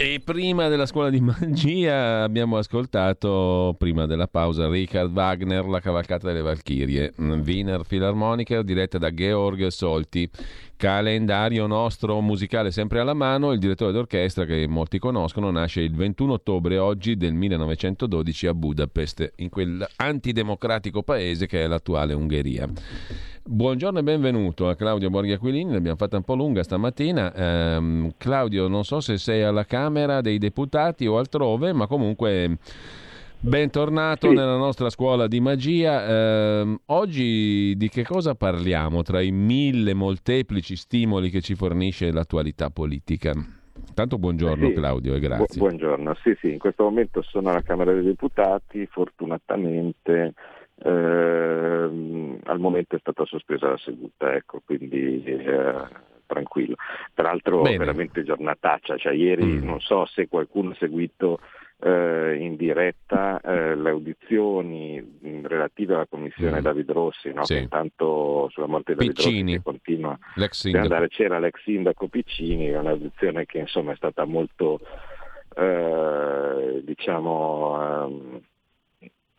E prima della scuola di magia abbiamo ascoltato, prima della pausa, Richard Wagner, La cavalcata delle Valchirie, Wiener Philharmoniker diretta da Georg Solti. Calendario nostro musicale sempre alla mano, il direttore d'orchestra che molti conoscono nasce il 21 ottobre oggi del 1912 a Budapest, in quell'antidemocratico paese che è l'attuale Ungheria. Buongiorno e benvenuto a Claudio Borghi Aquilini, l'abbiamo fatta un po' lunga stamattina. Eh, Claudio, non so se sei alla Camera dei Deputati o altrove, ma comunque bentornato sì. nella nostra scuola di magia. Eh, oggi di che cosa parliamo tra i mille molteplici stimoli che ci fornisce l'attualità politica? Tanto buongiorno sì, Claudio e grazie. Bu- buongiorno, sì sì, in questo momento sono alla Camera dei Deputati, fortunatamente eh, al momento è stata sospesa la seduta, ecco, quindi eh, tranquillo. Peraltro Bene. veramente giornataccia, cioè ieri mm. non so se qualcuno ha seguito eh, in diretta eh, le audizioni relative alla commissione mm. David Rossi, no? sì. intanto sulla morte di David Piccini. Rossi continua ad andare, c'era l'ex sindaco Piccini, un'audizione che insomma è stata molto eh, diciamo ehm,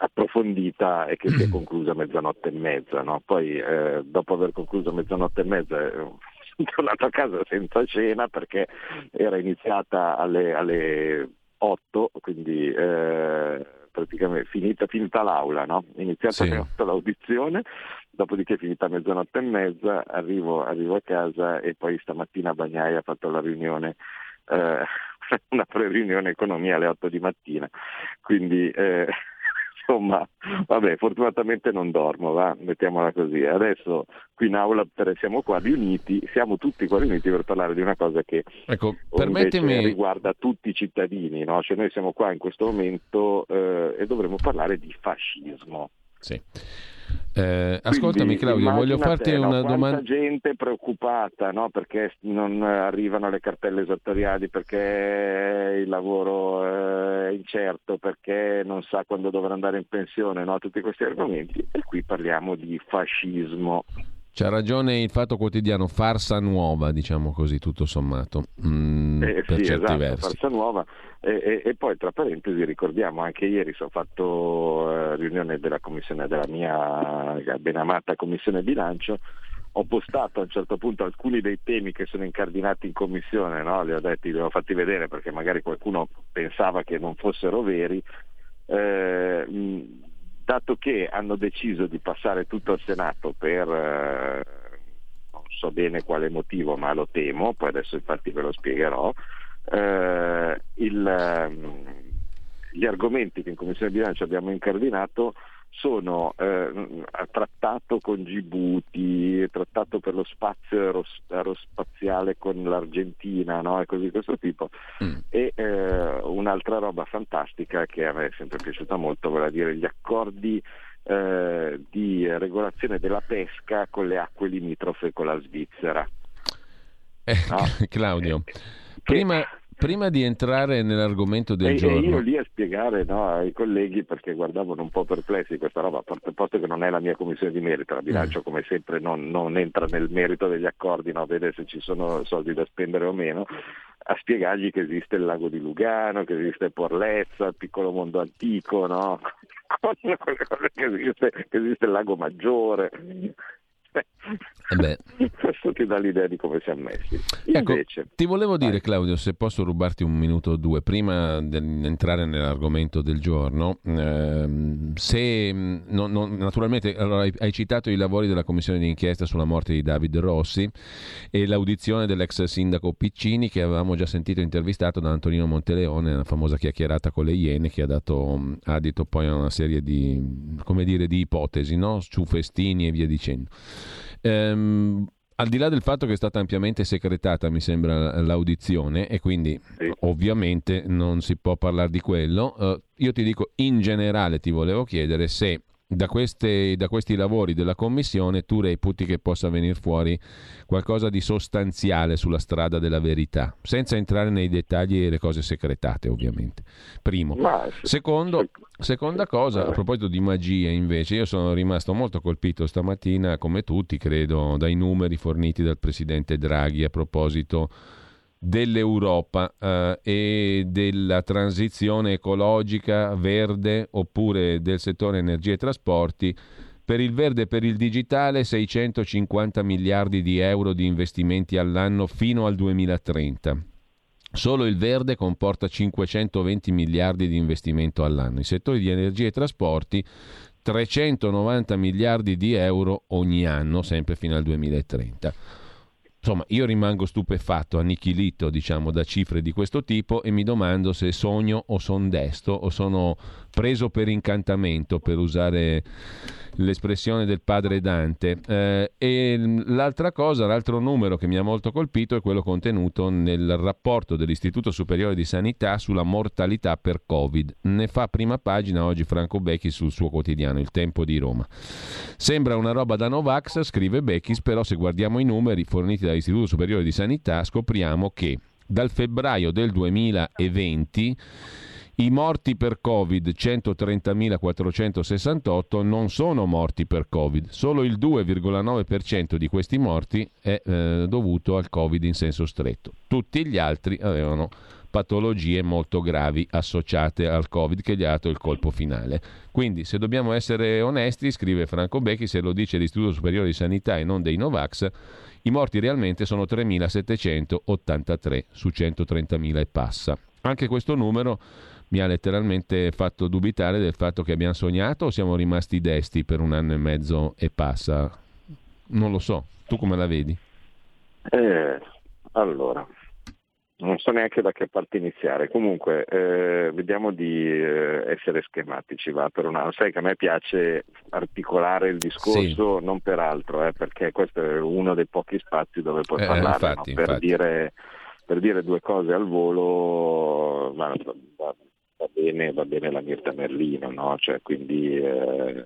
approfondita e che si è conclusa a mezzanotte e mezza. No? Poi eh, dopo aver concluso mezzanotte e mezza eh, sono tornato a casa senza cena perché era iniziata alle, alle 8, quindi eh, praticamente finita, finita l'aula, no? iniziata sì. alle 8 l'audizione, dopodiché finita a mezzanotte e mezza, arrivo, arrivo a casa e poi stamattina Bagnai ha fatto la riunione. Eh, una pre-riunione economia alle 8 di mattina, quindi eh, insomma, vabbè, fortunatamente non dormo, va? mettiamola così. Adesso qui in aula siamo qua riuniti, siamo tutti qua riuniti per parlare di una cosa che ecco, permettimi... riguarda tutti i cittadini, no? cioè noi siamo qua in questo momento eh, e dovremmo parlare di fascismo. Sì. Eh, ascoltami Claudio, voglio farti no, una domanda. gente preoccupata no? perché non arrivano le cartelle esattoriali, perché il lavoro è incerto, perché non sa quando dovrà andare in pensione, no? tutti questi argomenti e qui parliamo di fascismo. C'ha ragione il fatto quotidiano, farsa nuova, diciamo così, tutto sommato, mm, eh, per sì, certi esatto, versi. Farsa nuova. E, e, e, poi, tra parentesi, ricordiamo anche ieri sono fatto eh, riunione della commissione, della mia benamata commissione bilancio, ho postato a un certo punto alcuni dei temi che sono incardinati in commissione, no? li ho detti, li ho fatti vedere perché magari qualcuno pensava che non fossero veri. Eh, dato che hanno deciso di passare tutto al Senato per eh, non so bene quale motivo, ma lo temo, poi adesso infatti ve lo spiegherò, eh, il, ehm, gli argomenti che in Commissione Bilancio abbiamo incardinato sono eh, trattato con Djibouti, trattato per lo spazio aerospaziale con l'Argentina no? e così di questo tipo. Mm. E eh, un'altra roba fantastica che a me è sempre piaciuta molto, a dire gli accordi eh, di regolazione della pesca con le acque limitrofe con la Svizzera. Eh, no? Claudio, prima, Prima di entrare nell'argomento del e, giorno... E io lì a spiegare no, ai colleghi, perché guardavano un po' perplessi questa roba, a parte posto che non è la mia commissione di merito, la bilancio mm. come sempre non, non, entra nel merito degli accordi, no, vede se ci sono soldi da spendere o meno, a spiegargli che esiste il lago di Lugano, che esiste Porlezza, il piccolo mondo antico, no? che esiste, che esiste il lago Maggiore, eh Questo ti dà l'idea di come siamo messi. Ecco, Invece, ecco, ti volevo dire, vai. Claudio, se posso rubarti un minuto o due prima di entrare nell'argomento del giorno. Ehm, se non, non, naturalmente allora, hai, citato i lavori della commissione d'inchiesta sulla morte di David Rossi e l'audizione dell'ex sindaco Piccini che avevamo già sentito intervistato da Antonino Monteleone, la famosa chiacchierata con le Iene che ha dato adito poi a una serie di, dire, di ipotesi no? su festini e via dicendo. Ehm, al di là del fatto che è stata ampiamente secretata, mi sembra, l'audizione, e quindi sì. ovviamente non si può parlare di quello, eh, io ti dico in generale, ti volevo chiedere se da, queste, da, questi lavori della Commissione tu reputi che possa venire fuori qualcosa di sostanziale sulla strada della verità, senza entrare nei dettagli e le cose secretate ovviamente. Primo. Secondo, seconda cosa, a proposito di magia invece, io sono rimasto molto colpito stamattina, come tutti credo, dai numeri forniti dal Presidente Draghi a proposito dell'Europa eh, e della transizione ecologica verde oppure del settore energia e trasporti. Per il verde e per il digitale 650 miliardi di euro di investimenti all'anno fino al 2030. Solo il verde comporta 520 miliardi di investimento all'anno. I settori di energia e trasporti 390 miliardi di euro ogni anno, sempre fino al 2030. Insomma, io rimango stupefatto, annichilito, diciamo, da cifre di questo tipo e mi domando se sogno o son desto o sono preso per incantamento, per usare l'espressione del padre Dante. Eh, e l'altra cosa, l'altro numero che mi ha molto colpito è quello contenuto nel rapporto dell'Istituto Superiore di Sanità sulla mortalità per Covid. Ne fa prima pagina oggi Franco Becchi sul suo quotidiano, Il Tempo di Roma. Sembra una roba da Novax, scrive Becchis, però se guardiamo i numeri forniti dall'Istituto Superiore di Sanità scopriamo che dal febbraio del 2020 i morti per Covid, 130.468, non sono morti per Covid. Solo il 2,9% di questi morti è eh, dovuto al Covid in senso stretto. Tutti gli altri avevano patologie molto gravi associate al Covid che gli ha dato il colpo finale. Quindi, se dobbiamo essere onesti, scrive Franco Becchi, se lo dice l'Istituto Superiore di Sanità e non dei Novax, i morti realmente sono 3.783 su 130.000 e passa. Anche questo numero mi ha letteralmente fatto dubitare del fatto che abbiamo sognato o siamo rimasti desti per un anno e mezzo e passa. Non lo so, tu come la vedi? Eh, allora, non so neanche da che parte iniziare. Comunque, eh, vediamo di eh, essere schematici. Va, per una... Sai che a me piace articolare il discorso, sì. non per altro, eh, perché questo è uno dei pochi spazi dove puoi eh, parlare. Infatti, no? per. Dire, per, Dire, due cose al volo, ma, va bene, va bene la Mirta Merlino, no? cioè, quindi eh,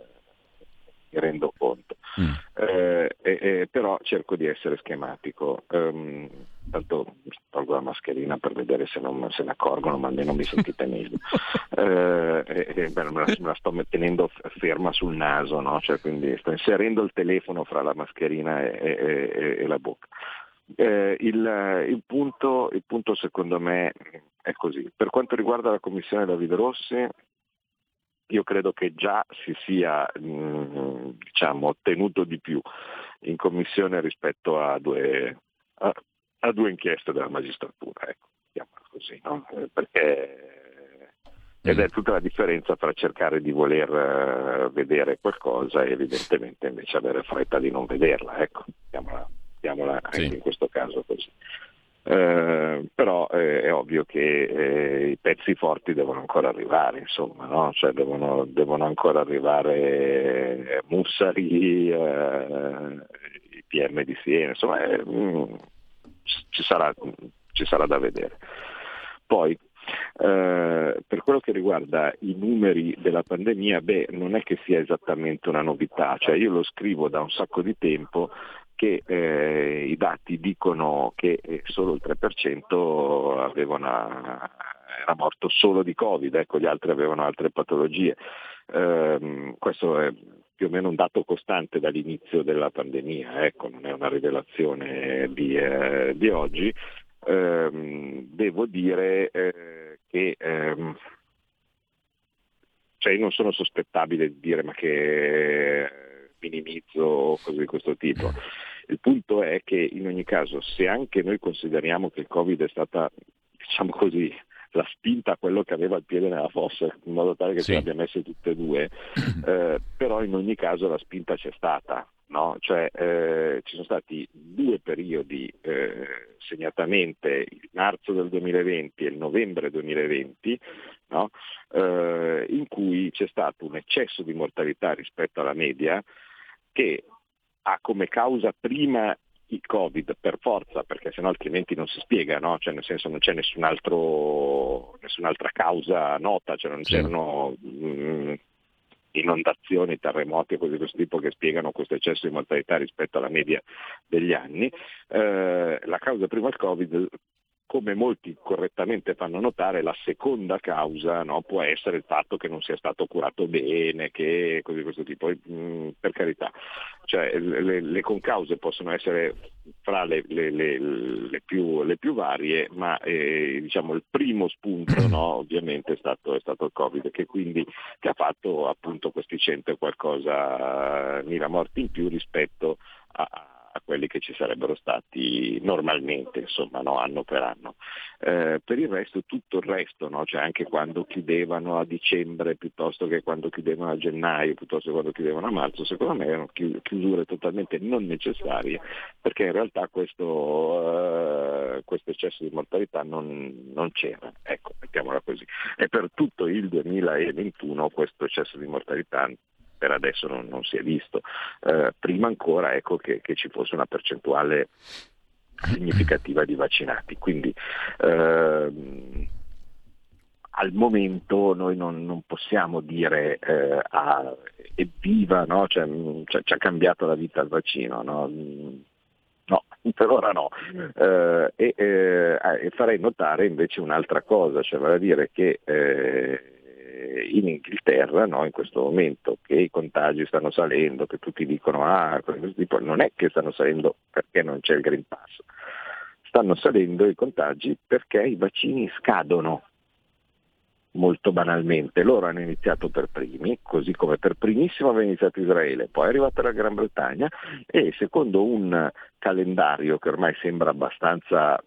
mi rendo conto. Mm. Eh, eh, però cerco di essere schematico. Um, tanto tolgo la mascherina per vedere se non se ne accorgono, ma almeno mi sentite meglio. eh, beh, me, la, me, la, sto tenendo ferma sul naso, no? cioè, quindi sto inserendo il telefono fra la mascherina e, e, e la bocca. Eh, il, il, punto, il, punto, secondo me è così. Per quanto riguarda la Commissione Davide Rossi, io credo che già si sia mh, mm, diciamo, ottenuto di più in Commissione rispetto a due, a, a due inchieste della magistratura, ecco, così, no? Eh, perché ed è tutta la differenza tra cercare di voler uh, vedere qualcosa e evidentemente invece avere fretta di non vederla, ecco, mettiamola anche sì. in questo caso così. Eh, però eh, è ovvio che eh, i pezzi forti devono ancora arrivare, insomma, no? cioè devono, devono, ancora arrivare Mussari, eh, i PM di Siena, insomma mh, mm, ci, sarà, ci, sarà, da vedere. Poi eh, per quello che riguarda i numeri della pandemia, beh, non è che sia esattamente una novità, cioè io lo scrivo da un sacco di tempo che eh, i dati dicono che eh, solo il 3% avevano, era morto solo di Covid, ecco, gli altri avevano altre patologie. Eh, questo è più o meno un dato costante dall'inizio della pandemia, ecco, non è una rivelazione di, eh, di oggi. Ehm, devo dire eh, che ehm, cioè io non sono sospettabile di dire ma che minimizzo o cose di questo tipo. Il punto è che in ogni caso, se anche noi consideriamo che il Covid è stata, diciamo così, la spinta a quello che aveva il piede nella fossa, in modo tale che sì. ce l'abbia messe tutte e due, eh, però in ogni caso la spinta c'è stata. No? Cioè, eh, ci sono stati due periodi, eh, segnatamente il marzo del 2020 e il novembre 2020, no? Eh, in cui c'è stato un eccesso di mortalità rispetto alla media che ha come causa prima il Covid per forza, perché sennò altrimenti non si spiega, no? cioè nel senso non c'è nessun altro, nessun'altra causa nota, cioè non c'erano mh, mm, inondazioni, terremoti e cose di questo tipo che spiegano questo eccesso di mortalità rispetto alla media degli anni. Eh, la causa prima il Covid come molti correttamente fanno notare, la seconda causa no, può essere il fatto che non sia stato curato bene, che cose di questo tipo, mh, mm, per carità. Cioè, le, le, concause possono essere fra le, le più, più, varie, ma eh, diciamo, il primo spunto no, ovviamente è stato, è stato, il Covid, che quindi che ha fatto appunto questi 100 e qualcosa mila morti in più rispetto a a quelli che ci sarebbero stati normalmente, insomma, no? anno per anno. Eh, per il resto, tutto il resto, no? cioè anche quando chiudevano a dicembre piuttosto che quando chiudevano a gennaio, piuttosto che quando chiudevano a marzo, secondo me erano chiusure totalmente non necessarie, perché in realtà questo, eh, questo eccesso di mortalità non, non c'era. Ecco, mettiamola così. E per tutto il 2021 questo eccesso di mortalità per adesso non, non si è visto. Eh, prima ancora ecco, che, che ci fosse una percentuale significativa di vaccinati. Quindi ehm, al momento noi non, non possiamo dire eh, ah, evviva, no? cioè, cioè, ci ha cambiato la vita il vaccino. No? No, per ora no. Eh, e, eh, farei notare invece un'altra cosa, cioè vale a dire che eh, in Inghilterra no, in questo momento che i contagi stanno salendo, che tutti dicono ah, tipo, non è che stanno salendo perché non c'è il Green Pass, stanno salendo i contagi perché i vaccini scadono molto banalmente. Loro hanno iniziato per primi, così come per primissimo aveva iniziato Israele, poi è arrivata la Gran Bretagna e secondo un calendario che ormai sembra abbastanza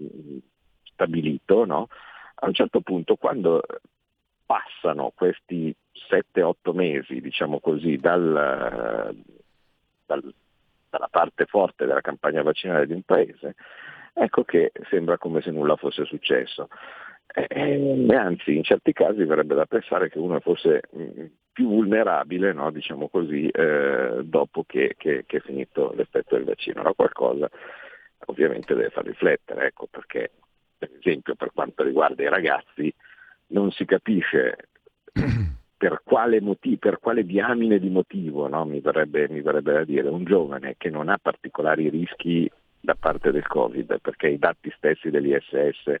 mm, stabilito, no? a un certo punto quando passano questi 7-8 mesi, diciamo così, dal, dal, dalla parte forte della campagna vaccinale di un paese, ecco che sembra come se nulla fosse successo. E, anzi, in certi casi verrebbe da pensare che uno fosse mm, più vulnerabile, no, diciamo così, eh, dopo che, che, che, è finito l'effetto del vaccino. No, qualcosa ovviamente deve far riflettere, ecco, perché per esempio per quanto riguarda i ragazzi, non si capisce per quale, motivo, per quale diamine di motivo, no? mi, verrebbe, mi, verrebbe, da dire, un giovane che non ha particolari rischi da parte del Covid, perché i dati stessi dell'ISS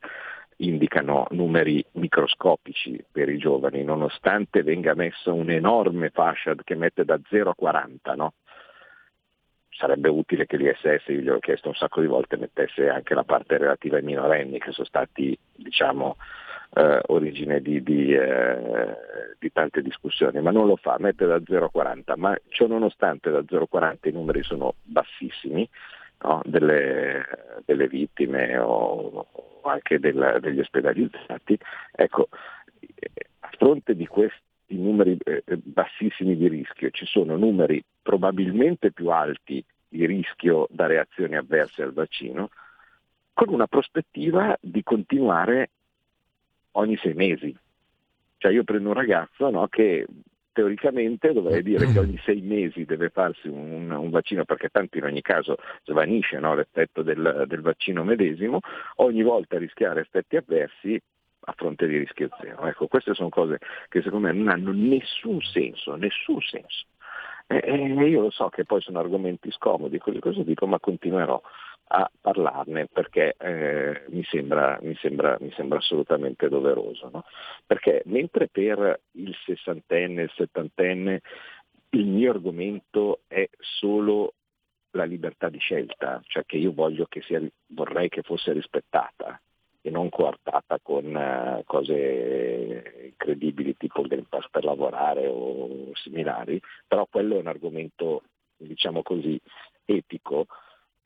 indicano numeri microscopici per i giovani, nonostante venga messa un'enorme fascia che mette da 0 a 40, no? sarebbe utile che l'ISS, io gli ho chiesto un sacco di volte, mettesse anche la parte relativa ai minorenni che sono stati diciamo, eh, origine di, di, eh, di, tante discussioni, ma non lo fa, mette da 0 a 40, ma ciò nonostante da 0 a 40 i numeri sono bassissimi no? delle, delle, vittime o, o anche del, degli ospedalizzati, ecco, a fronte di questi numeri eh, bassissimi di rischio, ci sono numeri probabilmente più alti di rischio da reazioni avverse al vaccino, con una prospettiva di continuare ogni sei mesi. Cioè io prendo un ragazzo no, che teoricamente dovrei dire che ogni sei mesi deve farsi un, un vaccino perché tanto in ogni caso svanisce no, l'effetto del, del, vaccino medesimo, ogni volta rischiare effetti avversi a fronte di rischio zero. Ecco, queste sono cose che secondo me non hanno nessun senso, nessun senso. E, e io lo so che poi sono argomenti scomodi, così cosa dico, ma continuerò a parlarne perché eh, mi, sembra, mi, sembra, mi, sembra, assolutamente doveroso. No? Perché mentre per il sessantenne, il settantenne, il mio argomento è solo la libertà di scelta, cioè che io che sia, vorrei che fosse rispettata e non coartata con uh, cose incredibili tipo il Green Pass per lavorare o similari, però quello è un argomento, diciamo così, etico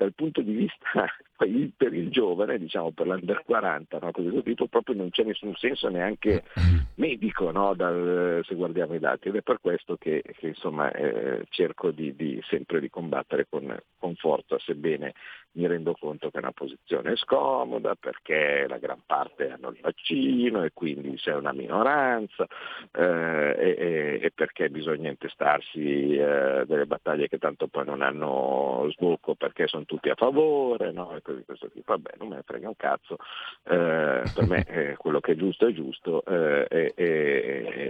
dal punto di vista per il giovane, diciamo per l'under 40, no? così tipo, proprio non c'è nessun senso neanche medico no? Dal, se guardiamo i dati ed è per questo che, che insomma, eh, cerco di, di, sempre di combattere con, con forza, sebbene mi rendo conto che è una posizione scomoda perché la gran parte hanno il vaccino e quindi c'è una minoranza eh, e, e, perché bisogna intestarsi eh, delle battaglie che tanto poi non hanno sbocco perché sono tutti a favore, no? e cose di questo tipo. Vabbè, non me ne frega un cazzo, eh, per me eh, quello che è giusto è giusto eh, e,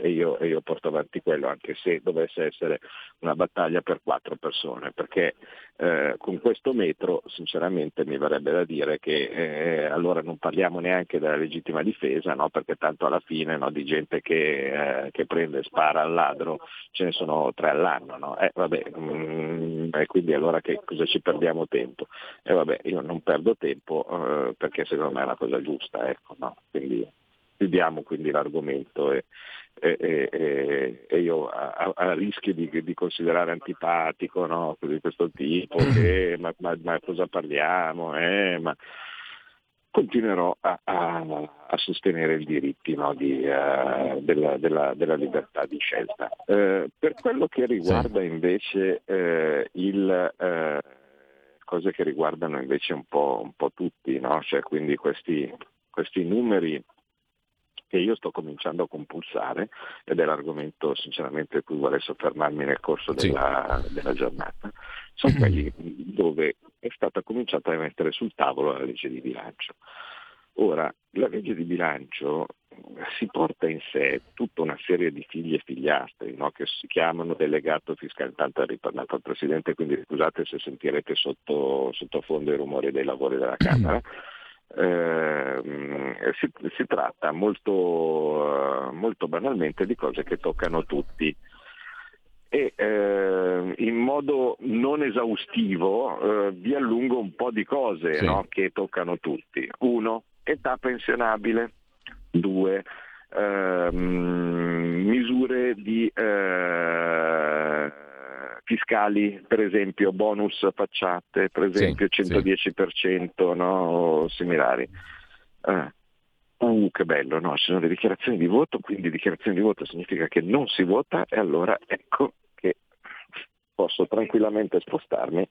e, io, e, io, porto avanti quello, anche se dovesse essere una battaglia per quattro persone, perché eh, con questo metro sinceramente mi verrebbe da dire che eh, allora non parliamo neanche della legittima difesa, no? perché tanto alla fine no, di gente che, che, prende e spara al ladro ce ne sono tre all'anno. No? Eh, vabbè, mh, mm, quindi allora che cosa ci perdiamo tempo? E vabbè, io non perdo tempo eh, perché secondo me è una cosa giusta, ecco, quindi chiudiamo quindi l'argomento e, e, e, e io a, a, rischio di, di, considerare antipatico no? di questo tipo, che, ma, ma, ma, cosa parliamo? Eh? Ma, continuerò a, a, a, sostenere i diritti no, di, uh, della, della, della, libertà di scelta. Uh, per quello che riguarda invece uh, il, cose che riguardano invece un po', un po tutti, no? cioè, quindi questi, questi numeri che io sto cominciando a compulsare ed è l'argomento sinceramente a cui vorrei soffermarmi nel corso della, sì. della giornata, sono quelli dove è stata cominciata a mettere sul tavolo la legge di bilancio. Ora, la legge di bilancio si porta in sé tutta una serie di figli e figliastri no? che si chiamano delegato fiscale, tanto è ritornato al Presidente, quindi scusate se sentirete sotto, sottofondo i rumori dei lavori della Camera. Eh, si, si, tratta molto, molto banalmente di cose che toccano tutti e eh, in modo non esaustivo eh, vi allungo un po' di cose sì. no, che toccano tutti. Uno, età pensionabile. Due, ehm, misure di, eh, fiscali, per esempio bonus facciate, per esempio sì, 110% sì. no, similari. Eh. Uh, che bello, no? Ci sono le dichiarazioni di voto, quindi dichiarazioni di voto significa che non si vota e allora ecco che posso tranquillamente spostarmi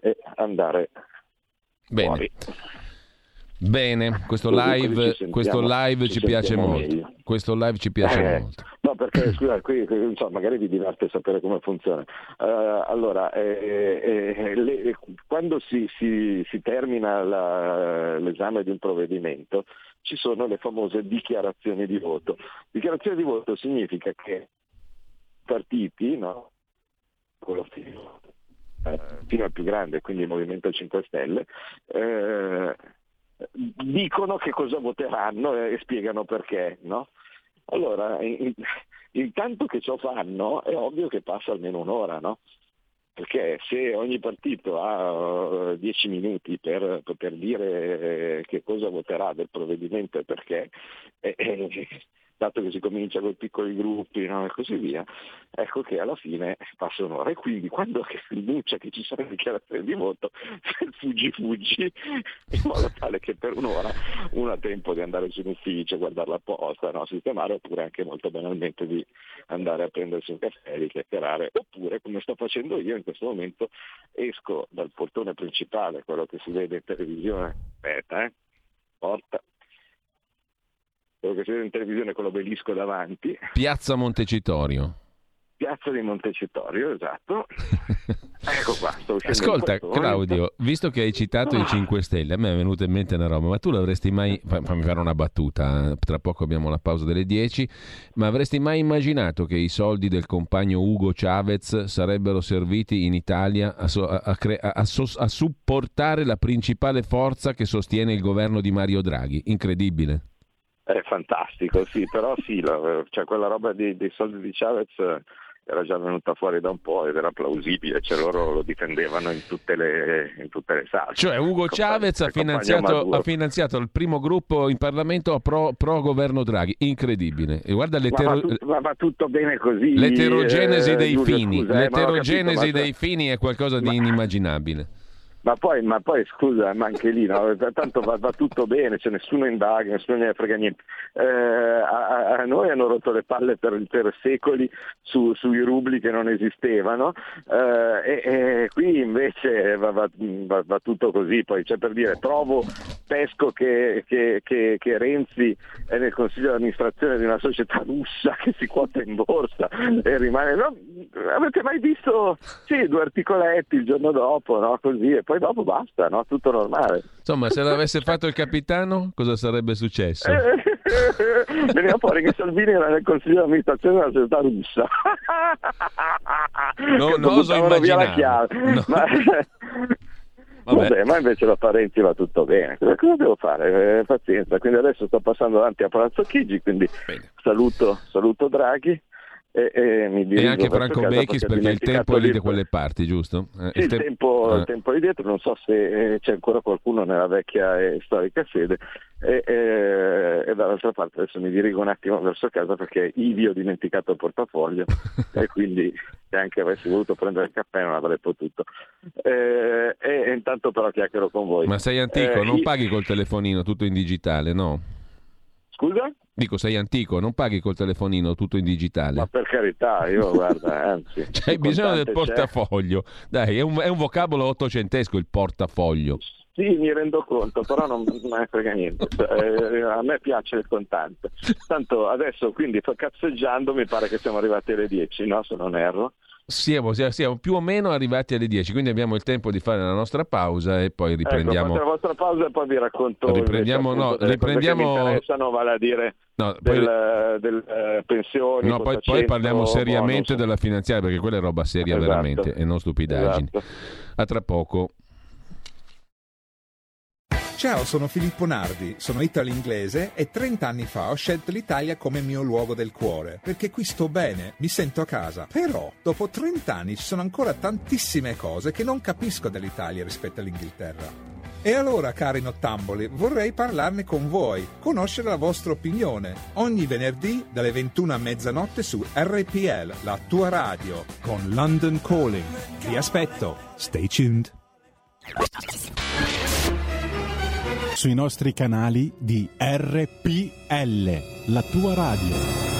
e andare Bene. fuori. Bene, questo live, ci, questo live ci, ci piace molto. Questo live ci piace eh, molto. Perché scusa, qui insomma, magari vi diverte sapere come funziona. Uh, allora, eh, eh, le, quando si, si, si termina la, l'esame di un provvedimento, ci sono le famose dichiarazioni di voto. Dichiarazione di voto significa che partiti, no? quello fino, eh, fino al più grande, quindi il Movimento 5 Stelle, eh, dicono che cosa voteranno e spiegano perché. No? Allora, in, intanto che ciò fanno, è ovvio che passa almeno un'ora, no? Perché se ogni partito ha 10 uh, minuti per poter dire eh, che cosa voterà del provvedimento e perché, eh, eh, dato che si comincia con piccoli gruppi no? e così via, ecco che alla fine passa un'ora. E quindi quando si annuncia che ci sarà dichiarazione di voto, fuggi fuggi, in modo tale che per un'ora uno ha tempo di andare su un ufficio, guardare la posta, no? sistemare, oppure anche molto banalmente di andare a prendersi un caffè, di chiacchierare, oppure come sto facendo io in questo momento esco dal portone principale, quello che si vede in televisione, aspetta, eh, porta, quello che si vede in televisione con l'obelisco davanti. Piazza Montecitorio. Piazza di Montecitorio, esatto. ecco qua, sto Ascolta, Claudio, visto che hai citato i 5 Stelle, a me è venuta in mente una roba, ma tu l'avresti mai, fammi fare una battuta, tra poco abbiamo la pausa delle 10, ma avresti mai immaginato che i soldi del compagno Ugo Chavez sarebbero serviti in Italia a, so, a, a, a supportare la principale forza che sostiene il governo di Mario Draghi? Incredibile. È fantastico, sì, però sì, la, cioè quella roba dei, dei soldi di Chavez era già venuta fuori da un po' ed era plausibile, cioè loro lo difendevano in tutte le, in tutte le salse. Cioè Ugo Chavez ha finanziato, ha finanziato, il primo gruppo in Parlamento pro, pro governo Draghi, incredibile. E guarda l'etero... ma, va tutto, va tutto bene così. L'eterogenesi eh, dei Giulio, fini, scusa, eh, l'eterogenesi capito, dei fini è qualcosa di ma... inimmaginabile. Ma poi, ma poi, scusa, ma anche lì, no? tanto va, va, tutto bene, c'è nessuno indaga, nessuno ne frega niente. Eh, a, a, noi hanno rotto le palle per, per secoli su, sui rubli che non esistevano eh, e, e, qui invece va, va, tutto così. Poi c'è per dire, trovo, pesco che, che, che, che, Renzi è nel consiglio di amministrazione di una società russa che si quota in borsa e rimane... No? Avete mai visto sì, due articoletti il giorno dopo, no? così, poi dopo basta, no? tutto normale. Insomma, se l'avesse fatto il capitano, cosa sarebbe successo? Veniva fuori che Salvini era nel consiglio di amministrazione della società russa. No, non oso immaginare. No. Ma... Vabbè. Vabbè. ma invece da Parenti va tutto bene. Cosa devo fare? Eh, pazienza. Quindi adesso sto passando davanti a Palazzo Chigi, quindi saluto, saluto Draghi e, e, e anche Franco Bechis perché il tempo è lì da quelle parti, giusto? Eh, sì, il, te- tempo, eh. il tempo lì dietro, non so se eh, c'è ancora qualcuno nella vecchia e storica sede e, dall'altra parte adesso mi dirigo un attimo verso casa perché ivi ho dimenticato il portafoglio e quindi se anche avessi voluto prendere il caffè non avrei potuto. Eh, e, intanto però chiacchiero con voi. Ma sei antico, non io... paghi col telefonino, tutto in digitale, no? Scusa? Dico, sei antico, non paghi col telefonino tutto in digitale. Ma per carità, io guarda, anzi. C'hai bisogno del portafoglio. C'è. Dai, è un, è un, vocabolo ottocentesco il portafoglio. Sì, mi rendo conto, però non, non frega niente. Eh, a me piace il contante. Tanto adesso, quindi, cazzeggiando, mi pare che siamo arrivati alle 10, no? Se non erro. Siamo, siamo, più o meno arrivati alle 10, quindi abbiamo il tempo di fare la nostra pausa e poi ecco, riprendiamo. Ecco, la vostra pausa e poi vi racconto. Riprendiamo, no, riprendiamo. Che mi interessano, vale a dire no, del, poi... del uh, pensioni. No, poi, poi, parliamo seriamente bonus. della finanziaria perché quella è roba seria esatto. veramente e non stupidaggini. Esatto. A tra poco. Ciao, sono Filippo Nardi, sono italo-inglese e 30 anni fa ho scelto l'Italia come mio luogo del cuore, perché qui sto bene, mi sento a casa. Però, dopo 30 anni ci sono ancora tantissime cose che non capisco dell'Italia rispetto all'Inghilterra. E allora, cari nottamboli, vorrei parlarne con voi, conoscere la vostra opinione. Ogni venerdì dalle 21 a mezzanotte su RPL, la tua radio, con London Calling. Vi aspetto. Stay tuned sui nostri canali di RPL, la tua radio.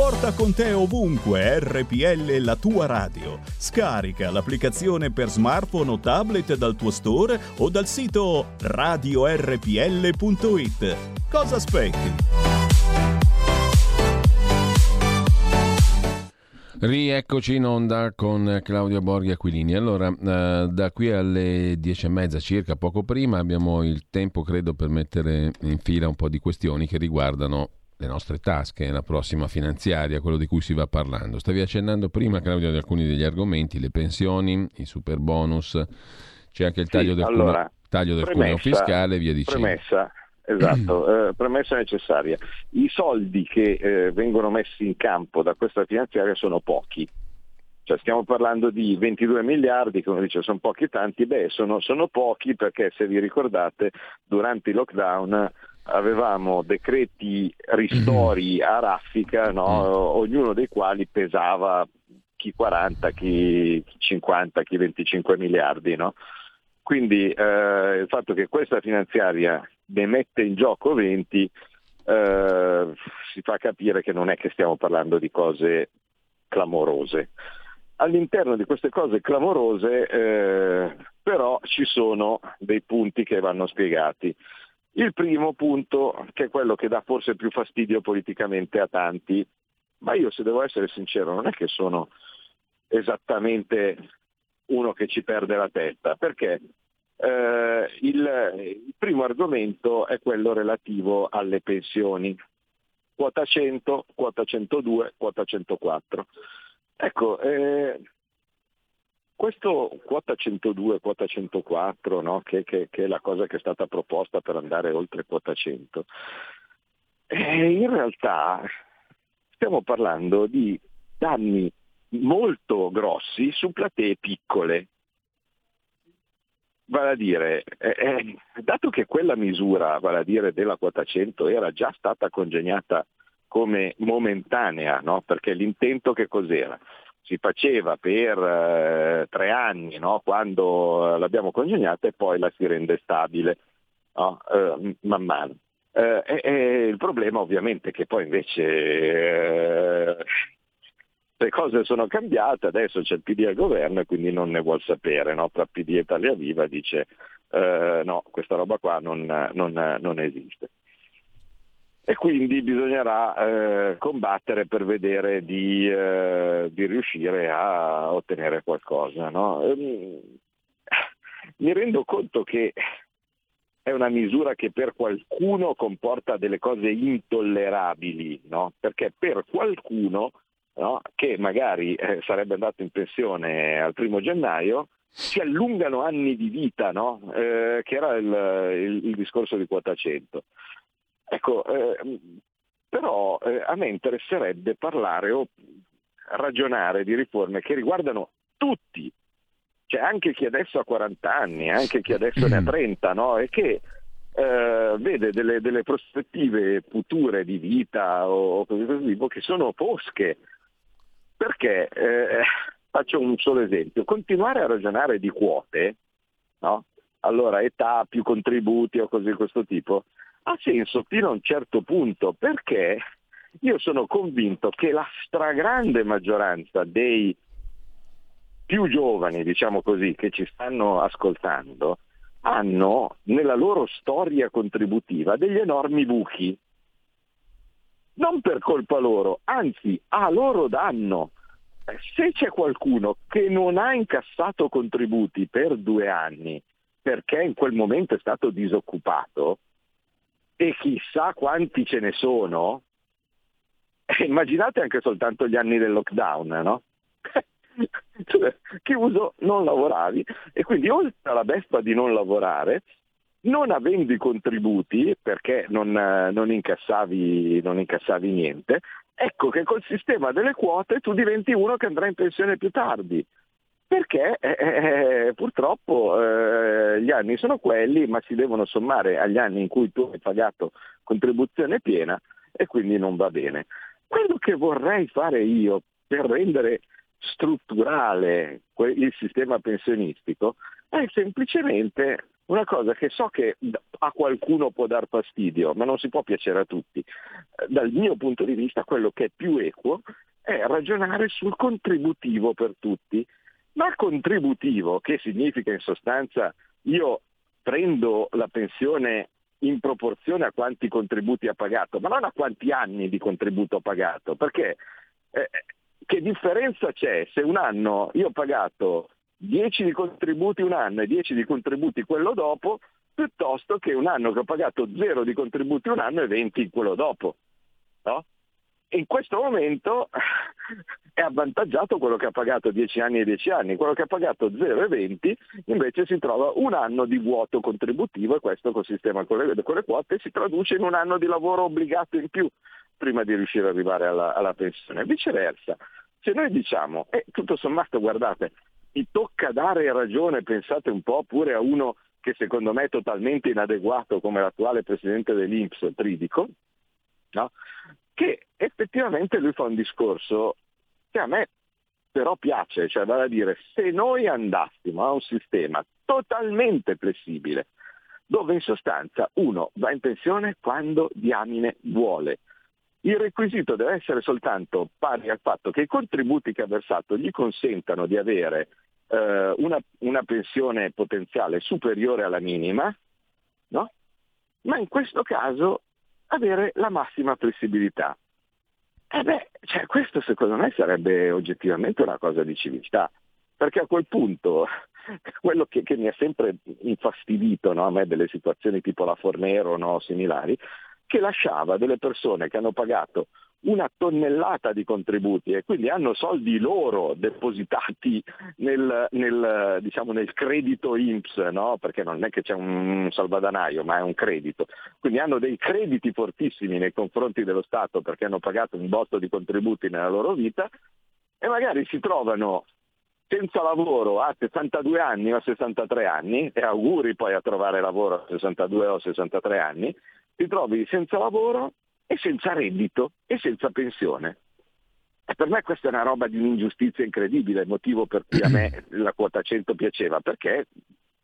Porta con te ovunque RPL la tua radio. Scarica l'applicazione per smartphone o tablet dal tuo store o dal sito radiorpl.it. Cosa aspetti? Rieccoci in onda con Claudio Borghi Aquilini. Allora, eh, da qui alle dieci e mezza circa, poco prima, abbiamo il tempo, credo, per mettere in fila un po' di questioni che riguardano le nostre tasche, la prossima finanziaria, quello di cui si va parlando. Stavi accennando prima, Claudio, di alcuni degli argomenti, le pensioni, i super bonus, c'è anche il taglio sì, del, allora, cuneo, taglio del cuneo fiscale via dicendo. Premessa, esatto, eh, premessa necessaria. I soldi che eh, vengono messi in campo da questa finanziaria sono pochi. Cioè, stiamo parlando di 22 miliardi, come dice sono pochi tanti, beh sono, sono pochi perché se vi ricordate durante i lockdown avevamo decreti ristori mm-hmm. a raffica, no? mm. ognuno dei quali pesava chi 40, chi 50, chi 25 miliardi. No? Quindi eh, il fatto che questa finanziaria ne mette in gioco 20 eh, si fa capire che non è che stiamo parlando di cose clamorose. All'interno di queste cose clamorose eh, però ci sono dei punti che vanno spiegati. Il primo punto, che è quello che dà forse più fastidio politicamente a tanti, ma io se devo essere sincero non è che sono esattamente uno che ci perde la testa, perché eh, il, il, primo argomento è quello relativo alle pensioni, quota 100, quota 102, quota 104. Ecco, eh, questo quota 102, quota 104, no? che, che, che, è la cosa che è stata proposta per andare oltre quota 100, eh, in realtà stiamo parlando di danni molto grossi su platee piccole. Vale a dire, eh, eh, dato che quella misura, vale a dire della quota 100, era già stata congegnata come momentanea, no? perché l'intento che cos'era? Si faceva per eh, tre anni no? quando l'abbiamo congegnata e poi la si rende stabile no? eh, man mano. Eh, e, il problema ovviamente è che poi invece eh, le cose sono cambiate, adesso c'è il PD al governo e quindi non ne vuol sapere, no? tra PD e Italia Viva dice eh, no, questa roba qua non, non, non esiste e quindi bisognerà eh, combattere per vedere di, eh, di, riuscire a ottenere qualcosa. No? Ehm, mi rendo conto che è una misura che per qualcuno comporta delle cose intollerabili, no? perché per qualcuno no, che magari eh, sarebbe andato in pensione al primo gennaio si allungano anni di vita, no? eh, che era il, il, il discorso di quota 100. Ecco, eh, però eh, a me interesserebbe parlare o ragionare di riforme che riguardano tutti, cioè anche chi adesso ha 40 anni, anche chi adesso ne ha 30, no? e che eh, vede delle, delle, prospettive future di vita o, cose così tipo che sono fosche. Perché, eh, faccio un solo esempio, continuare a ragionare di quote, no? allora età più contributi o cose di questo tipo, ha senso fino a un certo punto perché io sono convinto che la stragrande maggioranza dei più giovani, diciamo così, che ci stanno ascoltando, hanno nella loro storia contributiva degli enormi buchi. Non per colpa loro, anzi a loro danno. Se c'è qualcuno che non ha incassato contributi per due anni perché in quel momento è stato disoccupato, e chissà quanti ce ne sono, eh, immaginate anche soltanto gli anni del lockdown, no? Chiuso, non lavoravi. E quindi oltre alla beffa di non lavorare, non avendo i contributi perché non, non, incassavi, non incassavi niente, ecco che col sistema delle quote tu diventi uno che andrà in pensione più tardi perché eh, eh, eh, purtroppo eh, gli anni sono quelli, ma si devono sommare agli anni in cui tu hai pagato contribuzione piena e quindi non va bene. Quello che vorrei fare io per rendere strutturale il sistema pensionistico è semplicemente una cosa che so che a qualcuno può dar fastidio, ma non si può piacere a tutti. Dal mio punto di vista quello che è più equo è ragionare sul contributivo per tutti ma contributivo, che significa in sostanza io prendo la pensione in proporzione a quanti contributi ha pagato, ma non a quanti anni di contributo ha pagato, perché eh, che differenza c'è se un anno io ho pagato 10 di contributi un anno e 10 di contributi quello dopo, piuttosto che un anno che ho pagato 0 di contributi un anno e 20 quello dopo. No? In questo momento è avvantaggiato quello che ha pagato 10 anni e 10 anni, quello che ha pagato 0 e 20 invece si trova un anno di vuoto contributivo e questo col sistema con le, con le quote si traduce in un anno di lavoro obbligato in più prima di riuscire ad arrivare alla, alla pensione. Viceversa, se noi diciamo, e tutto sommato guardate, mi tocca dare ragione, pensate un po' pure a uno che secondo me è totalmente inadeguato come l'attuale presidente dell'Inps, Tridico, no? Che effettivamente lui fa un discorso che a me però piace, cioè vale a dire se noi andassimo a un sistema totalmente flessibile, dove in sostanza uno va in pensione quando diamine vuole. Il requisito deve essere soltanto pari al fatto che i contributi che ha versato gli consentano di avere eh, una, una, pensione potenziale superiore alla minima, no? ma in questo caso avere la massima flessibilità. E beh, cioè, questo secondo me sarebbe oggettivamente una cosa di civiltà. perché a quel punto quello che, che mi ha sempre infastidito no, a me delle situazioni tipo la Fornero o no, similari, che lasciava delle persone che hanno pagato una tonnellata di contributi e quindi hanno soldi loro depositati nel, nel, diciamo, nel credito INPS, no? perché non è che c'è un salvadanaio, ma è un credito. Quindi hanno dei crediti fortissimi nei confronti dello Stato perché hanno pagato un botto di contributi nella loro vita e magari si trovano senza lavoro a 62 anni o a 63 anni, e auguri poi a trovare lavoro a 62 o 63 anni, ti trovi senza lavoro e senza reddito e senza pensione. E per me questa è una roba di un'ingiustizia incredibile, il motivo per cui a me la quota 100 piaceva, perché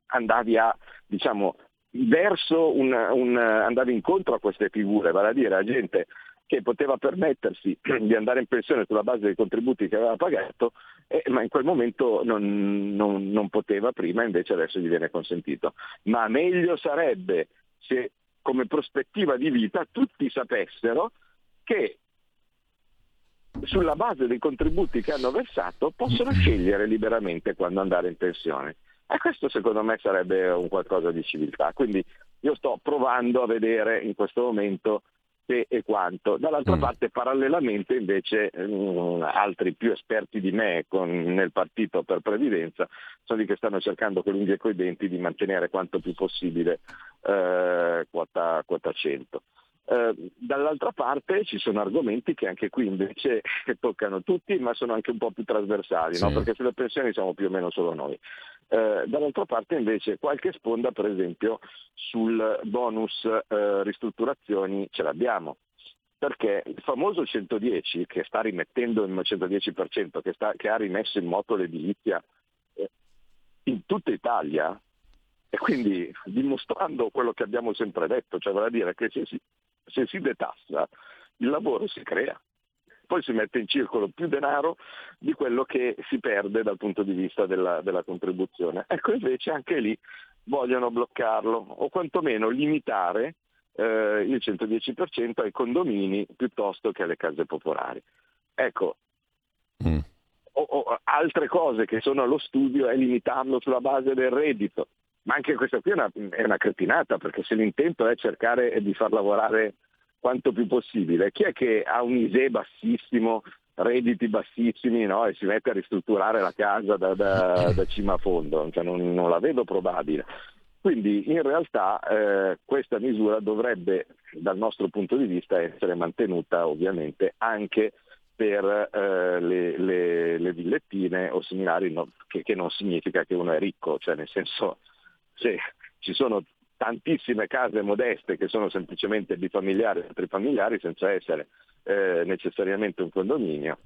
andavi a, diciamo, verso un, un, andavi incontro a queste figure, vale a dire a gente che poteva permettersi di andare in pensione sulla base dei contributi che aveva pagato, eh, ma in quel momento non, non, non, poteva prima, invece adesso gli viene consentito. Ma meglio sarebbe se come prospettiva di vita tutti sapessero che sulla base dei contributi che hanno versato possono scegliere liberamente quando andare in pensione. E questo secondo me sarebbe un qualcosa di civiltà. Quindi io sto provando a vedere in questo momento se e quanto. Dall'altra mm. parte parallelamente invece um, altri più esperti di me con, nel partito per previdenza sono lì che stanno cercando con l'unghie e coi denti di mantenere quanto più possibile eh, quota, quota 100. Eh, dall'altra parte ci sono argomenti che anche qui invece toccano tutti, ma sono anche un po' più trasversali, sì. no? perché sulle pensioni siamo più o meno solo noi. Eh, dall'altra parte invece qualche sponda, per esempio, sul bonus eh, ristrutturazioni ce l'abbiamo. Perché il famoso 110 che sta rimettendo il 110%, che, sta, che ha rimesso in moto l'edilizia eh, in tutta Italia, e quindi dimostrando quello che abbiamo sempre detto, cioè vale a dire che se si, se si detassa il lavoro si crea, poi si mette in circolo più denaro di quello che si perde dal punto di vista della, della contribuzione. Ecco invece anche lì vogliono bloccarlo o quantomeno limitare eh, il 110% ai condomini piuttosto che alle case popolari. Ecco, mm. o, o, altre cose che sono allo studio è limitarlo sulla base del reddito, ma anche questa qui è una, è una cretinata perché se l'intento è cercare di far lavorare quanto più possibile. Chi è che ha un ISE bassissimo, redditi bassissimi no? e si mette a ristrutturare la casa da, da, da cima a fondo? Cioè, non, non, la vedo probabile. Quindi in realtà eh, questa misura dovrebbe dal nostro punto di vista essere mantenuta ovviamente anche per eh, le, le, le, villettine o similari, no, che, che, non significa che uno è ricco, cioè nel senso se ci sono tantissime case modeste che sono semplicemente bifamiliari o trifamiliari senza essere eh, necessariamente un condominio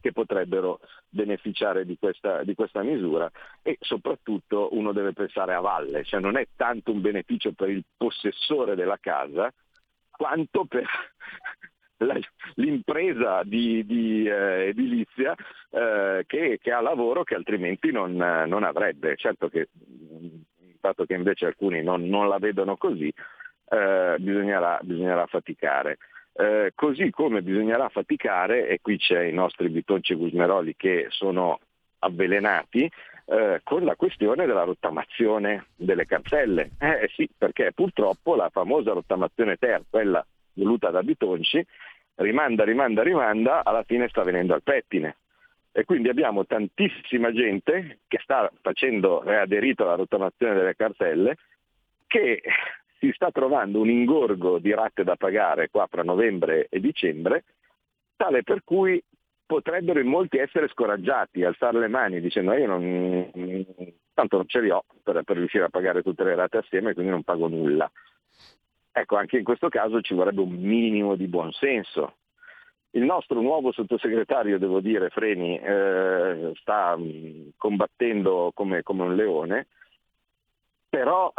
che potrebbero beneficiare di questa, di questa, misura e soprattutto uno deve pensare a valle, cioè non è tanto un beneficio per il possessore della casa quanto per la, l'impresa di, di eh, edilizia eh, che, che, ha lavoro che altrimenti non, non avrebbe. Certo che fatto che invece alcuni non, non la vedono così, eh, bisognerà, bisognerà, faticare. Eh, così come bisognerà faticare, e qui c'è i nostri bitonci gusmeroli che sono avvelenati, eh, con la questione della rottamazione delle cartelle. Eh sì, perché purtroppo la famosa rottamazione ter, quella voluta da Bitonci, rimanda, rimanda, rimanda, alla fine sta venendo al pettine e quindi abbiamo tantissima gente che sta facendo, è aderito alla rottamazione delle cartelle, che si sta trovando un ingorgo di rate da pagare qua fra novembre e dicembre, tale per cui potrebbero in molti essere scoraggiati, alzare le mani dicendo io non, tanto non ce li ho per, per riuscire a pagare tutte le rate assieme, quindi non pago nulla. Ecco, anche in questo caso ci vorrebbe un minimo di buonsenso, il nostro nuovo sottosegretario, devo dire, Freni, eh, sta mm, combattendo come, come, un leone, però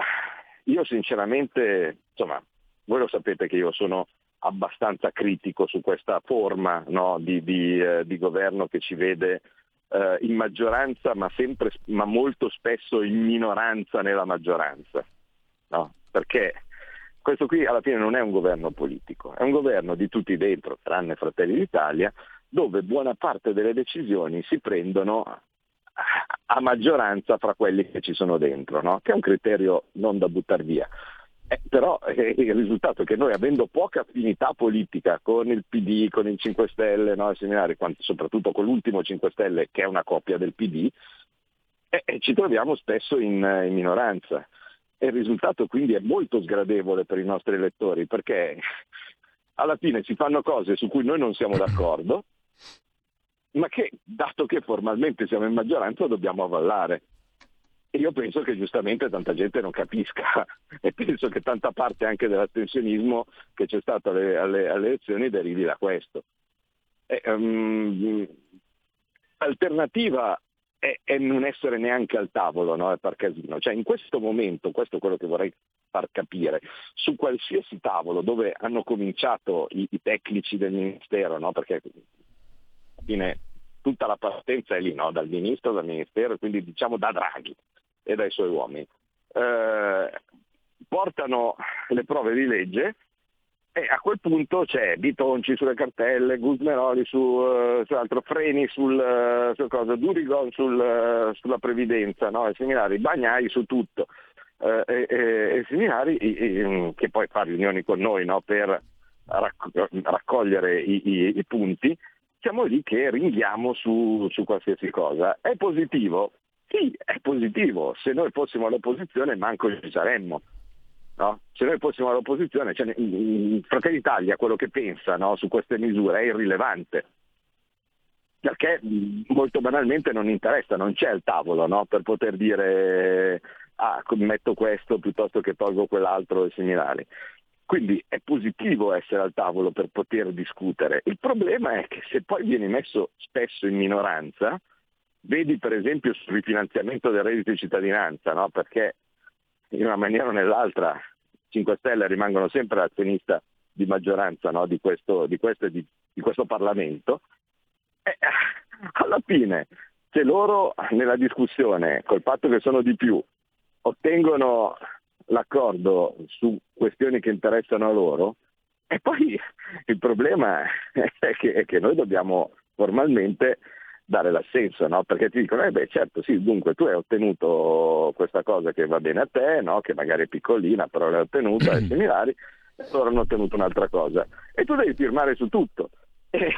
io sinceramente, insomma, voi lo sapete che io sono abbastanza critico su questa forma no, di, di, eh, di, governo che ci vede eh, in maggioranza, ma, sempre, ma molto spesso in minoranza nella maggioranza. No? Perché questo qui alla fine non è un governo politico, è un governo di tutti dentro, tranne Fratelli d'Italia, dove buona parte delle decisioni si prendono a maggioranza fra quelli che ci sono dentro, no? che è un criterio non da buttare via. Eh, però eh, il risultato è che noi avendo poca affinità politica con il PD, con il 5 Stelle, no, seminari, soprattutto con l'ultimo 5 Stelle che è una copia del PD, eh, eh, ci troviamo spesso in, in minoranza. E il risultato quindi è molto sgradevole per i nostri elettori perché alla fine si fanno cose su cui noi non siamo d'accordo, ma che, dato che formalmente siamo in maggioranza, dobbiamo avvallare. E io penso che giustamente tanta gente non capisca e penso che tanta parte anche dell'astensionismo che c'è stato alle, alle, alle elezioni derivi da questo. E, um, alternativa è, è, non essere neanche al tavolo, no? per casino. Cioè in questo momento, questo è quello che vorrei far capire, su qualsiasi tavolo dove hanno cominciato i, i tecnici del Ministero, no? perché fine tutta la partenza è lì, no? dal Ministro, dal Ministero, quindi diciamo da Draghi e dai suoi uomini. Eh, portano le prove di legge e a quel punto c'è Bitonci sulle cartelle, Gusmeroli su, uh, su altro, Freni sul, uh, su cosa, Durigon sul, uh, sulla previdenza, no? i seminari, Bagnai su tutto. E, e, e seminari e, che poi fa riunioni con noi no? per racc- raccogliere i, i, i, punti, siamo lì che ringhiamo su, su qualsiasi cosa. È positivo? Sì, è positivo. Se noi fossimo all'opposizione manco ci saremmo. No? Se noi fossimo all'opposizione, cioè, Fratelli d'Italia quello che pensa no, su queste misure è irrilevante, perché molto banalmente non interessa, non c'è il tavolo no, per poter dire ah, metto questo piuttosto che tolgo quell'altro e similari. Quindi è positivo essere al tavolo per poter discutere. Il problema è che se poi vieni messo spesso in minoranza, vedi per esempio sul rifinanziamento del reddito di cittadinanza, no? perché in una maniera o nell'altra 5 Stelle rimangono sempre azionista di maggioranza no? di, questo, di, questo, di, di, questo, Parlamento, e alla fine se loro nella discussione, col fatto che sono di più, ottengono l'accordo su questioni che interessano a loro, e poi il problema è che, è che noi dobbiamo formalmente dare l'assenso, no? perché ti dicono, eh beh certo sì, dunque tu hai ottenuto questa cosa che va bene a te, no? che magari è piccolina, però l'hai ottenuta, e similari, e loro hanno ottenuto un'altra cosa. E tu devi firmare su tutto. E,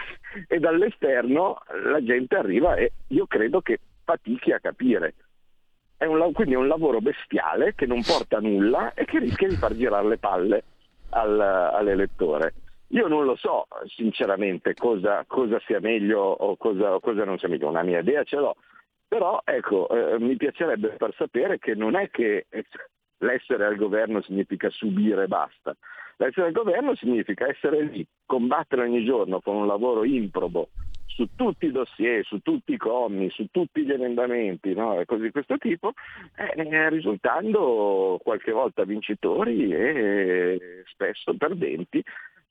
e dall'esterno la gente arriva e io credo che fatichi a capire. È un, quindi è un lavoro bestiale che non porta a nulla e che rischia di far girare le palle al, all'elettore. Io non lo so sinceramente cosa, cosa sia meglio o cosa, cosa, non sia meglio, una mia idea ce l'ho, però ecco, eh, mi piacerebbe per sapere che non è che l'essere al governo significa subire e basta, l'essere al governo significa essere lì, combattere ogni giorno con un lavoro improbo su tutti i dossier, su tutti i commi, su tutti gli emendamenti no? e cose di questo tipo, eh, risultando qualche volta vincitori e spesso perdenti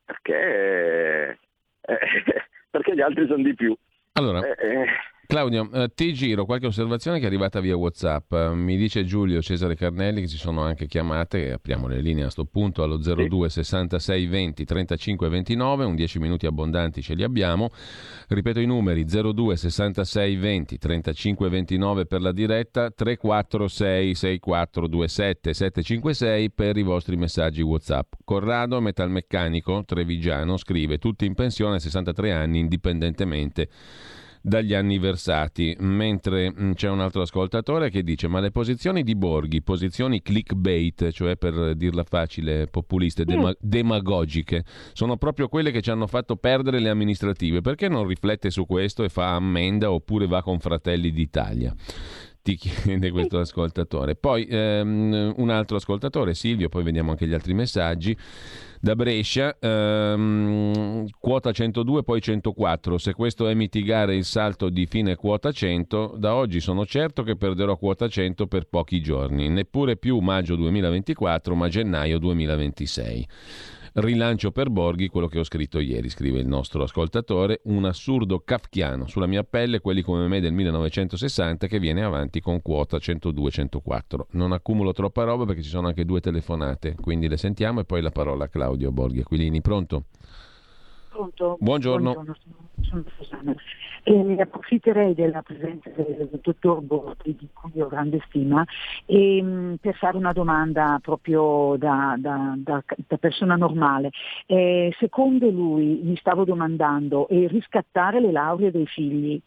perché, eh, perché gli altri sono di più. Allora, eh, eh Claudio, eh, ti giro qualche osservazione che è arrivata via WhatsApp. mi dice Giulio Cesare Carnelli che ci sono anche chiamate, apriamo le linee a questo punto allo 02 66 20 35 29, un 10 minuti abbondanti ce li abbiamo. Ripeto i numeri 02 66 20 35 29 per la diretta, 346 6427 756 per i vostri messaggi WhatsApp. Corrado Metalmeccanico Trevigiano scrive tutti in pensione a 63 anni indipendentemente dagli anni versati, mentre mm, c'è un altro ascoltatore che dice ma le posizioni di Borghi, posizioni clickbait, cioè per dirla facile, populiste, mm. dema- demagogiche, sono proprio quelle che ci hanno fatto perdere le amministrative, perché non riflette su questo e fa ammenda oppure va con Fratelli d'Italia? ti chiede questo ascoltatore. Poi ehm, un altro ascoltatore, Silvio, poi vediamo anche gli altri messaggi. Da Brescia, ehm, quota 102, poi 104. Se questo è mitigare il salto di fine quota 100, da oggi sono certo che perderò quota 100 per pochi giorni, neppure più maggio 2024, ma gennaio 2026. Rilancio per Borghi quello che ho scritto ieri, scrive il nostro ascoltatore, un assurdo kafkiano sulla mia pelle, quelli come me del 1960 che viene avanti con quota 102-104. Non accumulo troppa roba perché ci sono anche due telefonate, quindi le sentiamo e poi la parola a Claudio Borghi Aquilini. Pronto? Pronto? Buongiorno. Buongiorno sono, Susanna. E approfitterei della presenza del dottor Borti, di cui ho grande stima, e, mm, per fare una domanda proprio da, da, da, da persona normale. Eh, secondo lui, mi stavo domandando, riscattare le lauree dei figli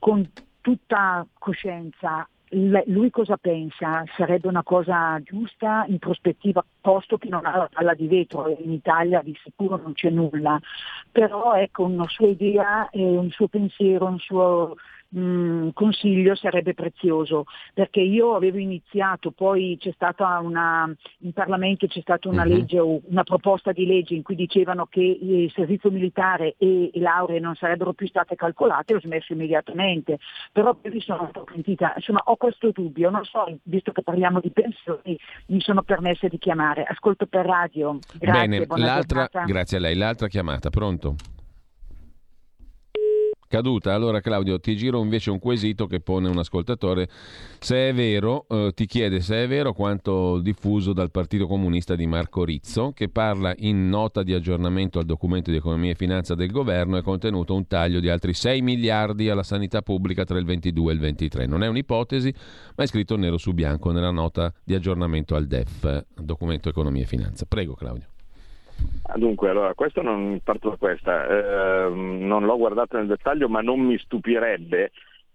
con tutta coscienza lui cosa pensa? Sarebbe una cosa giusta in prospettiva, posto che non ha la palla di vetro in Italia di sicuro non c'è nulla, però ecco una sua idea, un suo pensiero, un suo mh, mm, consiglio sarebbe prezioso, perché io avevo iniziato, poi c'è stata una, in Parlamento c'è stata una uh-huh. legge, una proposta di legge in cui dicevano che il servizio militare e le lauree non sarebbero più state calcolate, ho smesso immediatamente, però poi mi sono un po' pentita, insomma ho questo dubbio, non so, visto che parliamo di pensioni, mi sono permessa di chiamare, ascolto per radio, grazie, Bene, l'altra, grazie a lei, l'altra chiamata, pronto? Caduta. Allora Claudio, ti giro invece un quesito che pone un ascoltatore. Se è vero, eh, ti chiede se è vero quanto diffuso dal Partito Comunista di Marco Rizzo, che parla in nota di aggiornamento al documento di economia e finanza del governo è contenuto un taglio di altri 6 miliardi alla sanità pubblica tra il 22 e il 23. Non è un'ipotesi, ma è scritto nero su bianco nella nota di aggiornamento al DEF, documento economia e finanza. Prego Claudio. Dunque, allora, questo non parto da questa, eh, non l'ho guardato nel dettaglio, ma non mi stupirebbe,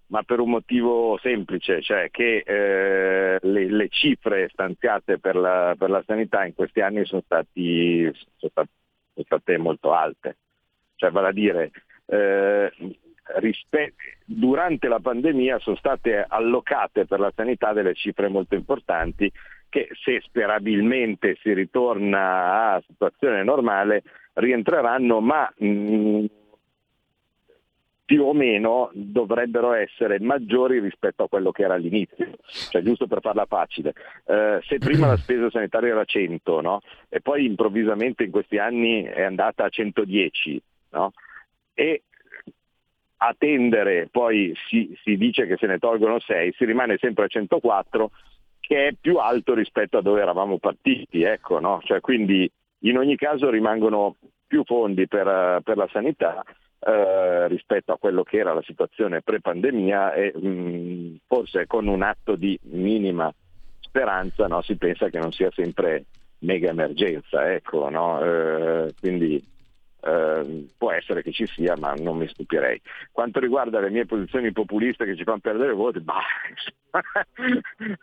ma per un motivo semplice, cioè che eh, le, le, cifre stanziate per la, per la, sanità in questi anni sono, stati, sono, state, sono state molto alte. Cioè, vale a dire, eh, rispe- durante la pandemia sono state allocate per la sanità delle cifre molto importanti che se sperabilmente si ritorna a situazione normale rientreranno, ma mm, più o meno dovrebbero essere maggiori rispetto a quello che era all'inizio, cioè giusto per farla facile. Eh, se prima la spesa sanitaria era 100 no? e poi improvvisamente in questi anni è andata a 110 no? e a tendere poi si, si dice che se ne tolgono 6, si rimane sempre a 104 che è più alto rispetto a dove eravamo partiti, ecco, no? cioè, quindi in ogni caso rimangono più fondi per, per la sanità eh, rispetto a quello che era la situazione pre-pandemia e mh, mm, forse con un atto di minima speranza no, si pensa che non sia sempre mega emergenza, ecco, no? eh, quindi eh, può essere che ci sia, ma non mi stupirei. Quanto riguarda le mie posizioni populiste che ci fanno perdere voti, bah,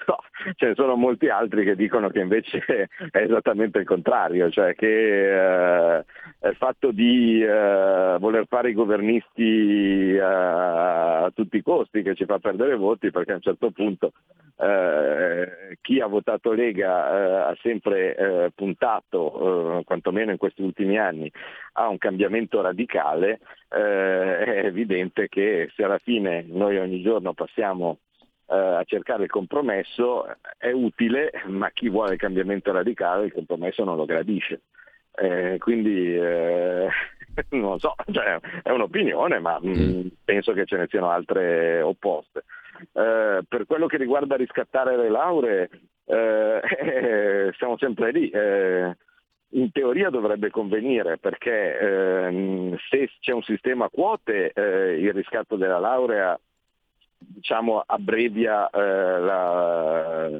no, ce ne sono molti altri che dicono che invece è esattamente il contrario, cioè che eh, il fatto di eh, voler fare i governisti eh, a tutti i costi che ci fa perdere voti perché a un certo punto eh, chi ha votato Lega eh, ha sempre puntato, quantomeno in questi ultimi anni, a un cambiamento radicale, eh, è evidente che se alla fine noi ogni giorno passiamo eh, a cercare il compromesso è utile, ma chi vuole il cambiamento radicale il compromesso non lo gradisce. Eh, quindi eh, non so, cioè, è un'opinione, ma mm, mm. penso che ce ne siano altre opposte. Eh, per quello che riguarda riscattare le lauree, eh, siamo sempre lì in teoria dovrebbe convenire perché ehm, se c'è un sistema a quote eh, il riscatto della laurea diciamo, abbrevia eh, la,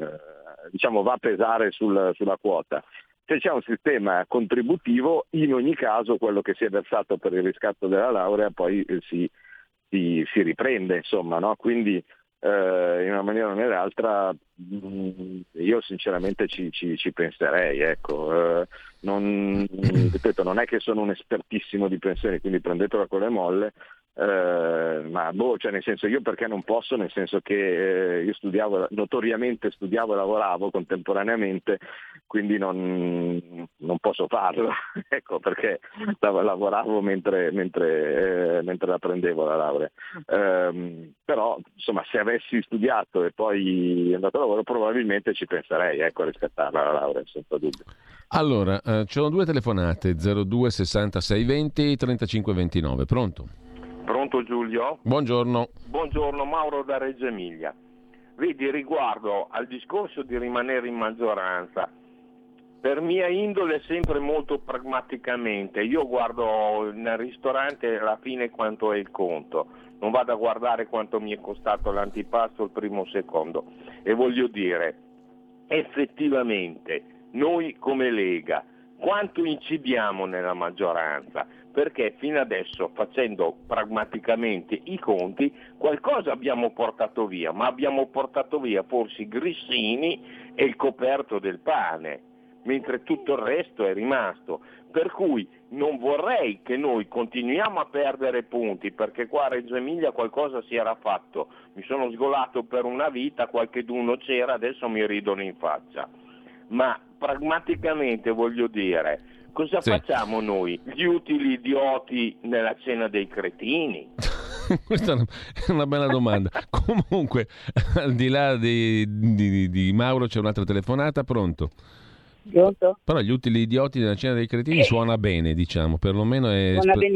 diciamo, va a pesare sul, sulla quota. Se c'è un sistema contributivo, in ogni caso quello che si è versato per il riscatto della laurea poi eh, si, si, si riprende, insomma, no? quindi eh, in una maniera o nell'altra mm, io sinceramente ci, ci, ci penserei. Ecco. Eh, non, ripeto, non è che sono un espertissimo di pensioni, quindi prendetela con le molle, eh, ma boh, cioè nel senso io perché non posso, nel senso che eh, io studiavo, notoriamente studiavo e lavoravo contemporaneamente, quindi non, non posso farlo, ecco perché lavoravo mentre, mentre, eh, mentre la prendevo la laurea. Eh, però insomma se avessi studiato e poi andato a lavoro probabilmente ci penserei ecco, a riscattarla la laurea, senza dubbio. Allora, eh, ci sono due telefonate, 02 66 20 35 29, pronto? Pronto Giulio? Buongiorno. Buongiorno Mauro da Reggio Emilia. Vedi, riguardo al discorso di rimanere in maggioranza, per mia indole sempre molto pragmaticamente. Io guardo nel ristorante alla fine quanto è il conto, non vado a guardare quanto mi è costato l'antipasto il primo o il secondo. E voglio dire, effettivamente noi come Lega quanto incidiamo nella maggioranza? Perché fino adesso, facendo pragmaticamente i conti, qualcosa abbiamo portato via, ma abbiamo portato via forse i grissini e il coperto del pane, mentre tutto il resto è rimasto. Per cui non vorrei che noi continuiamo a perdere punti, perché qua a Reggio Emilia qualcosa si era fatto. Mi sono sgolato per una vita, qualche d'uno c'era, adesso mi ridono in faccia. Ma pragmaticamente voglio dire, cosa Sì. facciamo noi? Gli utili idioti nella cena dei cretini? Questa è una- bella domanda. Comunque, al di là di, di- di Mauro c'è un'altra telefonata, pronto? Pronto? Però gli utili idioti nella cena dei cretini Eh. suona bene, diciamo, perlomeno è, espre-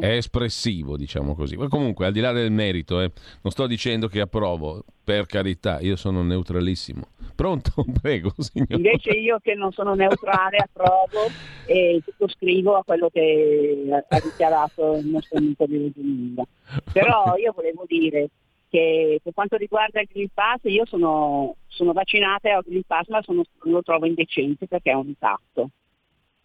è espressivo, diciamo così. Ma comunque, al di là del merito, eh, non sto dicendo che approvo, per carità, io sono neutralissimo. Pronto? Prego, signor. Invece io che non sono neutrale approvo e sottoscrivo a quello che ha dichiarato il nostro amico di Emilia. Però io volevo dire che per quanto riguarda il Green Pass io sono, sono vaccinata e ho il Green Pass ma sono- lo trovo indecente perché è un ricatto.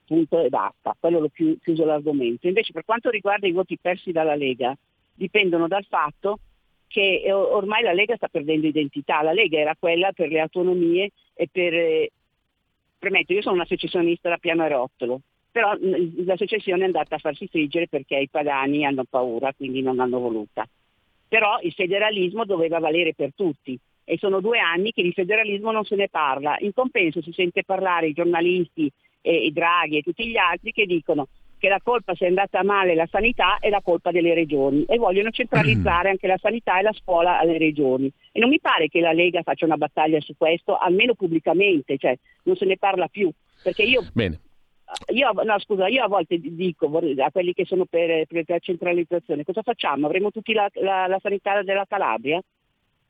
Punto e basta, quello l'ho chiu- chiuso l'argomento. Invece per quanto riguarda i voti persi dalla Lega dipendono dal fatto che eh, ormai la Lega sta perdendo identità. La Lega era quella per le autonomie e per... eh, premetto, io sono una secessionista da piano e rottolo, però mh, la secessione è andata a farsi friggere perché i padani hanno paura, quindi non l'hanno voluta. Però il federalismo doveva valere per tutti e sono due anni che di federalismo non se ne parla. In compenso si sente parlare i giornalisti e i Draghi e tutti gli altri che dicono che la colpa se è andata male la sanità è la colpa delle regioni e vogliono centralizzare anche la sanità e la scuola alle regioni. E non mi pare che la Lega faccia una battaglia su questo, almeno pubblicamente, cioè non se ne parla più. Perché io Bene. Io, no, scusa, io a volte dico a quelli che sono per, per la centralizzazione, cosa facciamo? Avremo tutti la, la- la sanità della Calabria?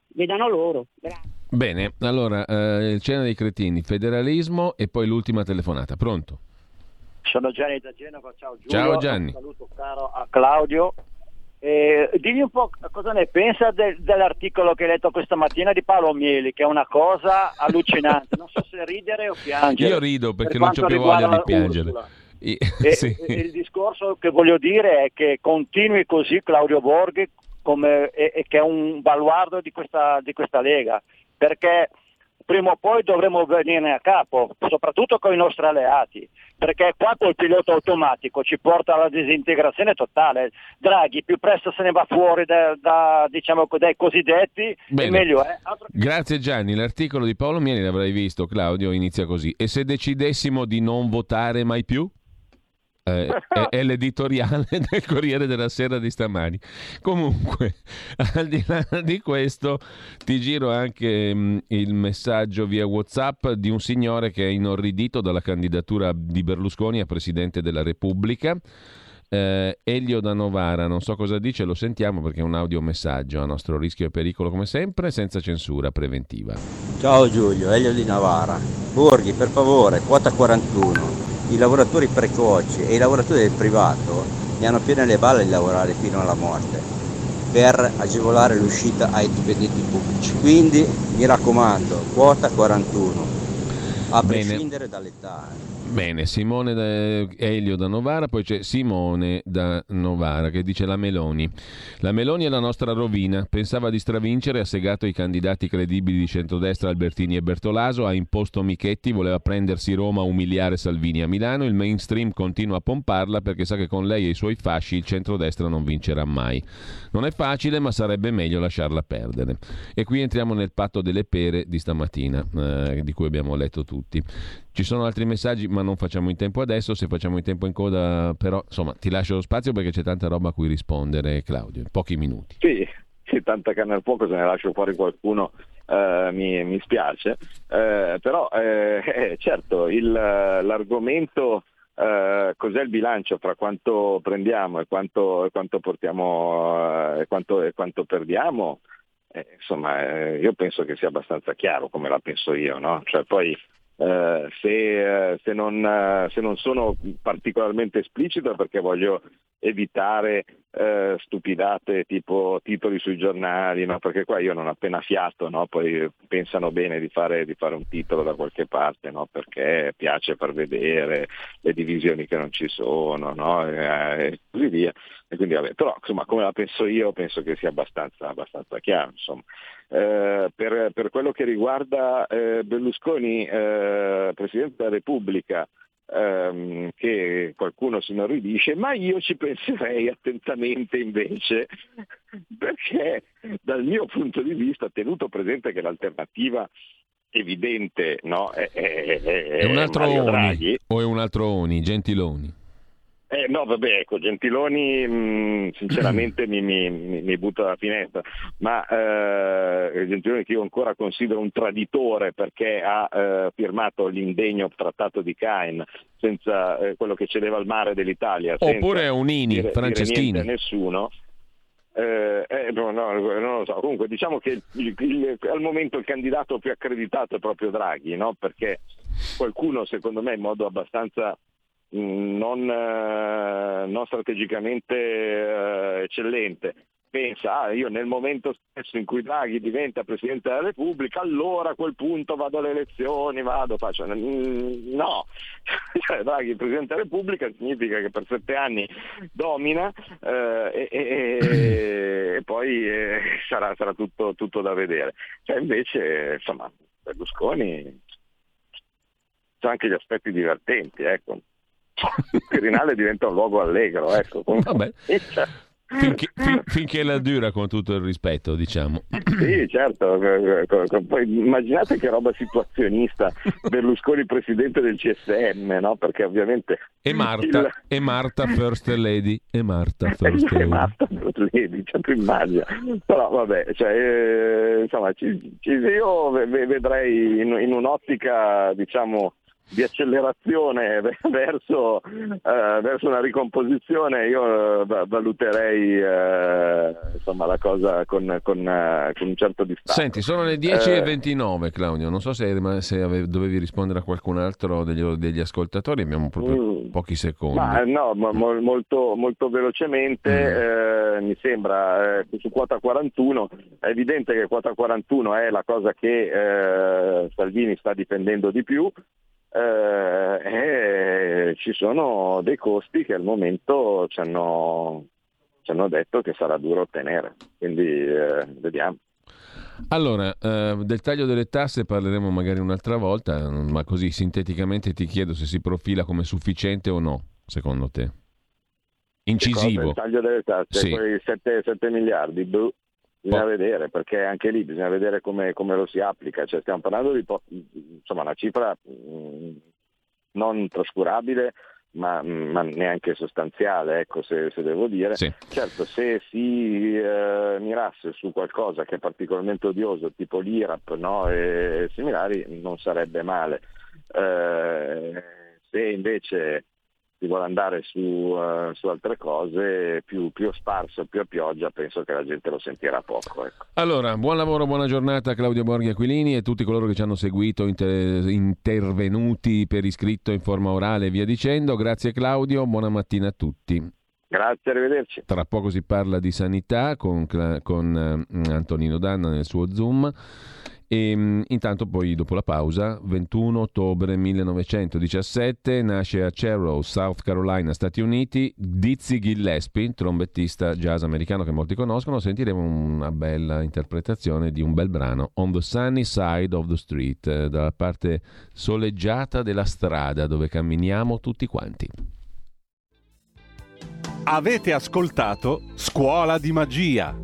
Vedano loro. Grazie. Bene, allora, eh, cena dei cretini, federalismo e poi l'ultima telefonata. Pronto? Sono Gianni da Genova, ciao Giulio. Ciao, Gianni. Un saluto caro a Claudio. Eh, digli un po' cosa ne pensa del- dell'articolo che hai letto questa mattina di Paolo Mieli, che è una cosa allucinante. Non so se ridere o piangere. Io rido perché Per non c'ho quanto più voglia di piangere. I- E, sì. e il discorso che voglio dire è che continui così Claudio Borghi come, e, e che è un baluardo di questa, di questa Lega, perché prima o poi dovremo venire a capo, soprattutto con i nostri alleati, perché qua col pilota automatico ci porta alla disintegrazione totale. Draghi più presto se ne va fuori da- da, diciamo, dai cosiddetti, meglio è. Altro- Grazie Gianni, l'articolo di Paolo Mieli l'avrai visto, Claudio, inizia così. E se decidessimo di non votare mai più? Eh, è, è l'editoriale del Corriere della Sera di stamani. Comunque, al di là di questo, ti giro anche mh, il messaggio via WhatsApp di un signore che è inorridito dalla candidatura di Berlusconi a Presidente della Repubblica. Eh, Elio da Novara, non so cosa dice, lo sentiamo perché è un audiomessaggio a nostro rischio e pericolo come sempre, senza censura preventiva. Ciao Giulio, Elio di Navara. Borghi, per favore, quota 41. I lavoratori precoci e i lavoratori del privato ne hanno piene le balle di lavorare fino alla morte per agevolare l'uscita ai dipendenti pubblici. Quindi mi raccomando, quota 41, a Bene. prescindere dall'età. Bene, Simone da, Elio da Novara, poi c'è Simone da Novara che dice la Meloni. La Meloni è la nostra rovina, pensava di stravincere, ha segato i candidati credibili di centrodestra Albertini e Bertolaso, ha imposto Michetti, voleva prendersi Roma, umiliare Salvini a Milano, il mainstream continua a pomparla perché sa che con lei e i suoi fasci il centrodestra non vincerà mai. Non è facile, ma sarebbe meglio lasciarla perdere. E qui entriamo nel patto delle pere di stamattina, eh, di cui abbiamo letto tutti. Ci sono altri messaggi, ma non facciamo in tempo adesso. Se facciamo in tempo in coda, però, insomma, ti lascio lo spazio perché c'è tanta roba a cui rispondere, Claudio. In pochi minuti. Sì, sì, tanta canna al fuoco, se ne lascio fuori qualcuno eh, mi, mi spiace, Eh, però eh, eh, certo il, l'argomento eh, cos'è il bilancio fra quanto prendiamo e quanto, e quanto portiamo e quanto, e quanto perdiamo, eh, insomma eh, io penso che sia abbastanza chiaro come la penso io, no? Cioè poi eh, se, eh, se, non, eh, se, non, sono particolarmente esplicito perché voglio evitare eh, stupidate tipo titoli sui giornali, no? perché qua io non appena fiato, no? poi pensano bene di fare, di fare, un titolo da qualche parte, no? perché piace far vedere le divisioni che non ci sono eh, e così via. E quindi, vabbè, però insomma, come la penso io, penso che sia abbastanza, abbastanza chiaro. Eh, per, per, quello che riguarda eh, Berlusconi, eh, Presidente della Repubblica, ehm, che qualcuno si inorridisce, ma io ci penserei attentamente invece, perché dal mio punto di vista, tenuto presente che l'alternativa evidente no, è, è, è, è un altro Mario Oni o è un altro Oni, Gentiloni? Eh, no, vabbè, ecco, Gentiloni mh, sinceramente mi, mi, mi, butta dalla finestra, ma eh, Gentiloni che io ancora considero un traditore perché ha eh, firmato l'indegno trattato di Cain senza eh, quello che cedeva al mare dell'Italia. Oppure è un Ini, dire, Franceschini. Dire nessuno. Eh, eh, no, no, non lo so. Comunque diciamo che il, il, al momento il candidato più accreditato è proprio Draghi, no? perché qualcuno secondo me in modo abbastanza non, eh, non strategicamente eh, eccellente, pensa, ah, io nel momento stesso in cui Draghi diventa Presidente della Repubblica, allora a quel punto vado alle elezioni, vado, faccio... No, cioè, Draghi Presidente della Repubblica significa che per sette anni domina eh, e, e, e, poi eh, sarà, sarà tutto, tutto, da vedere. Cioè, invece, insomma, Berlusconi sono anche gli aspetti divertenti, ecco. Il Quirinale diventa un luogo allegro, ecco. Vabbè. Finché, fin, finché, la dura con tutto il rispetto, diciamo. Sì, certo. Poi immaginate che roba situazionista Berlusconi presidente del CSM, no? Perché ovviamente... E Marta, il... e Marta First Lady, e Marta First Lady. E Marta First Lady, cioè tu immagina. Però vabbè, cioè, eh, insomma, ci, ci, io vedrei in, in un'ottica, diciamo di accelerazione verso, eh, verso, una ricomposizione io eh, valuterei eh, insomma, la cosa con, con, eh, con, un certo distacco. Senti, sono le 10.29 Claudio, non so se, se avevi, dovevi rispondere a qualcun altro degli, degli ascoltatori, abbiamo proprio mm. pochi secondi. Ma, no, ma, molto, molto, velocemente mm. mi sembra su quota 41, è evidente che quota 41 è la cosa che Salvini sta difendendo di più, eh, ci sono dei costi che al momento ci hanno, ci hanno detto che sarà duro ottenere, quindi eh, vediamo. Allora, eh, del taglio delle tasse parleremo magari un'altra volta, ma così sinteticamente ti chiedo se si profila come sufficiente o no, secondo te. Incisivo. Il taglio delle tasse, sì. quei 7, 7 miliardi, boh, bisogna oh. vedere, perché anche lì bisogna vedere come, come lo si applica, cioè, stiamo parlando di po- insomma, una cifra mh, mm, non trascurabile, ma, ma, neanche sostanziale, ecco, se, se devo dire. Sì. Certo, se si eh, mirasse su qualcosa che è particolarmente odioso, tipo l'IRAP no, e similari, non sarebbe male. Eh, se invece si vuole andare su, uh, su altre cose, più, più, sparso, più a pioggia, penso che la gente lo sentirà poco. Ecco. Allora, buon lavoro, buona giornata Claudio Borghi Aquilini e tutti coloro che ci hanno seguito, inter- intervenuti per iscritto in forma orale e via dicendo. Grazie Claudio, buona mattina a tutti. Grazie, arrivederci. Tra poco si parla di sanità con, con uh, Antonino Danna nel suo Zoom. E ehm, intanto poi dopo la pausa, 21 ottobre 1917, nasce a Cherrow, South Carolina, Stati Uniti, Dizzy Gillespie, trombettista jazz americano che molti conoscono, sentiremo una bella interpretazione di un bel brano, On the Sunny Side of the Street, dalla parte soleggiata della strada dove camminiamo tutti quanti. Avete ascoltato Scuola di Magia